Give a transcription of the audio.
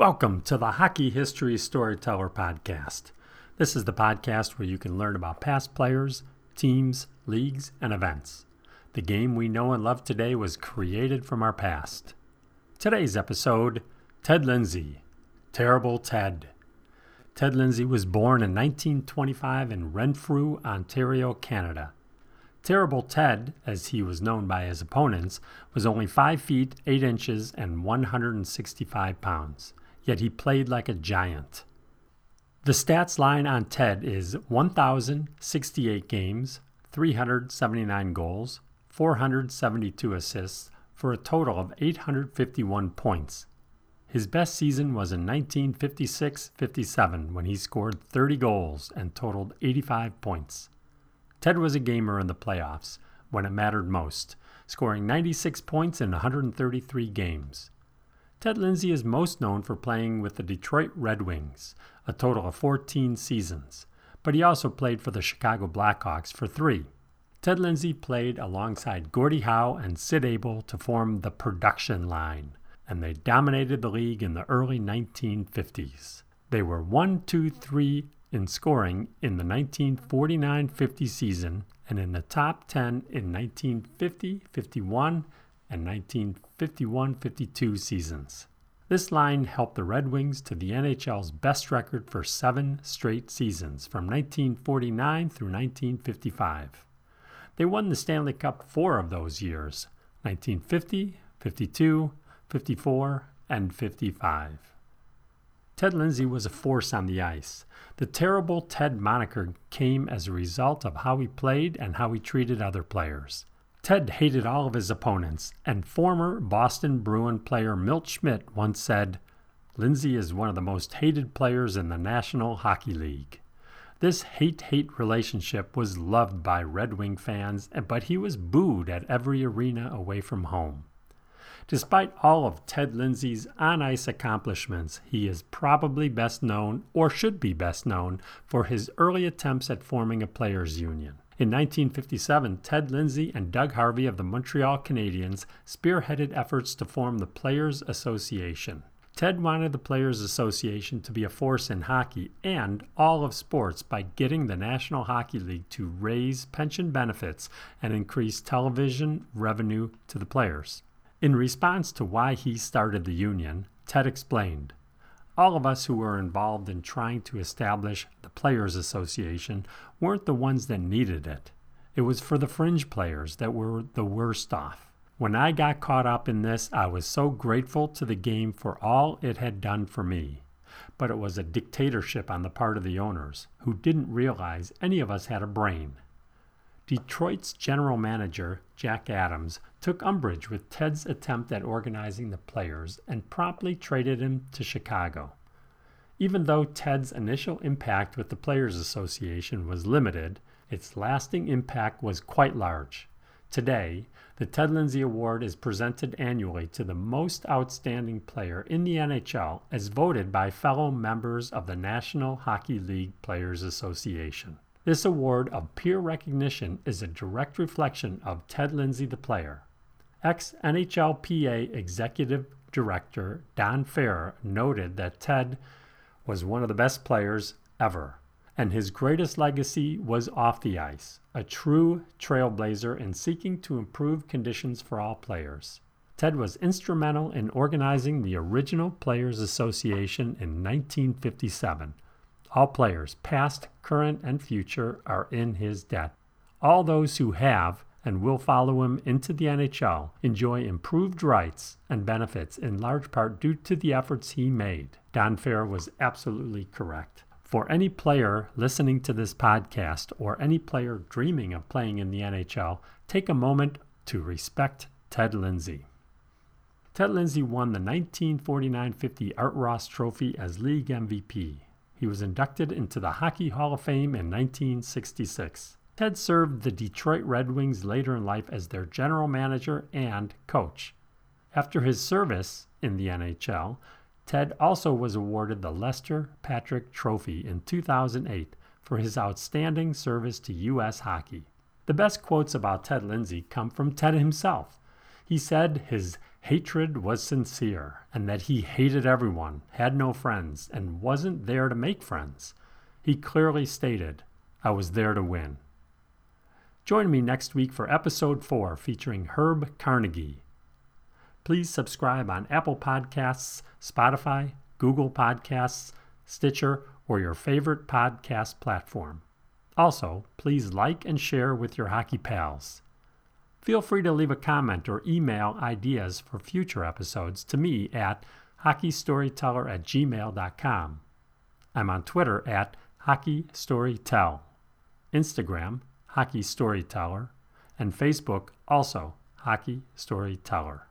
Welcome to the Hockey History Storyteller Podcast. This is the podcast where you can learn about past players, teams, leagues, and events. The game we know and love today was created from our past. Today's episode Ted Lindsay. Terrible Ted. Ted Lindsay was born in 1925 in Renfrew, Ontario, Canada. Terrible Ted, as he was known by his opponents, was only 5 feet 8 inches and 165 pounds yet he played like a giant. The stats line on Ted is 1,068 games, 379 goals, 472 assists, for a total of 851 points. His best season was in 1956 57 when he scored 30 goals and totaled 85 points. Ted was a gamer in the playoffs when it mattered most, scoring 96 points in 133 games. Ted Lindsay is most known for playing with the Detroit Red Wings, a total of 14 seasons, but he also played for the Chicago Blackhawks for three. Ted Lindsay played alongside Gordie Howe and Sid Abel to form the production line, and they dominated the league in the early 1950s. They were 1 2 3 in scoring in the 1949 50 season and in the top 10 in 1950 51 and 1951 52 seasons. This line helped the Red Wings to the NHL's best record for seven straight seasons from 1949 through 1955. They won the Stanley Cup four of those years 1950, 52, 54, and 55. Ted Lindsay was a force on the ice. The terrible Ted moniker came as a result of how he played and how he treated other players. Ted hated all of his opponents, and former Boston Bruin player Milt Schmidt once said, Lindsay is one of the most hated players in the National Hockey League. This hate hate relationship was loved by Red Wing fans, but he was booed at every arena away from home. Despite all of Ted Lindsay's on ice accomplishments, he is probably best known, or should be best known, for his early attempts at forming a players' union. In 1957, Ted Lindsay and Doug Harvey of the Montreal Canadiens spearheaded efforts to form the Players Association. Ted wanted the Players Association to be a force in hockey and all of sports by getting the National Hockey League to raise pension benefits and increase television revenue to the players. In response to why he started the union, Ted explained all of us who were involved in trying to establish the Players Association weren't the ones that needed it. It was for the fringe players that were the worst off. When I got caught up in this, I was so grateful to the game for all it had done for me. But it was a dictatorship on the part of the owners, who didn't realize any of us had a brain. Detroit's general manager, Jack Adams, took umbrage with Ted's attempt at organizing the players and promptly traded him to Chicago. Even though Ted's initial impact with the Players Association was limited, its lasting impact was quite large. Today, the Ted Lindsay Award is presented annually to the most outstanding player in the NHL as voted by fellow members of the National Hockey League Players Association. This award of peer recognition is a direct reflection of Ted Lindsay, the player. Ex NHLPA Executive Director Don Fehr noted that Ted was one of the best players ever, and his greatest legacy was off the ice, a true trailblazer in seeking to improve conditions for all players. Ted was instrumental in organizing the original Players Association in 1957 all players, past, current, and future, are in his debt. All those who have and will follow him into the NHL enjoy improved rights and benefits in large part due to the efforts he made. Don Fehr was absolutely correct. For any player listening to this podcast or any player dreaming of playing in the NHL, take a moment to respect Ted Lindsay. Ted Lindsay won the 1949 50 Art Ross Trophy as league MVP. He was inducted into the Hockey Hall of Fame in 1966. Ted served the Detroit Red Wings later in life as their general manager and coach. After his service in the NHL, Ted also was awarded the Lester Patrick Trophy in 2008 for his outstanding service to U.S. hockey. The best quotes about Ted Lindsay come from Ted himself. He said his hatred was sincere and that he hated everyone, had no friends, and wasn't there to make friends. He clearly stated, I was there to win. Join me next week for episode 4 featuring Herb Carnegie. Please subscribe on Apple Podcasts, Spotify, Google Podcasts, Stitcher, or your favorite podcast platform. Also, please like and share with your hockey pals. Feel free to leave a comment or email ideas for future episodes to me at hockeystoryteller at gmail.com. I'm on Twitter at hockeystorytell, Instagram, hockeystoryteller, and Facebook, also Hockey Storyteller.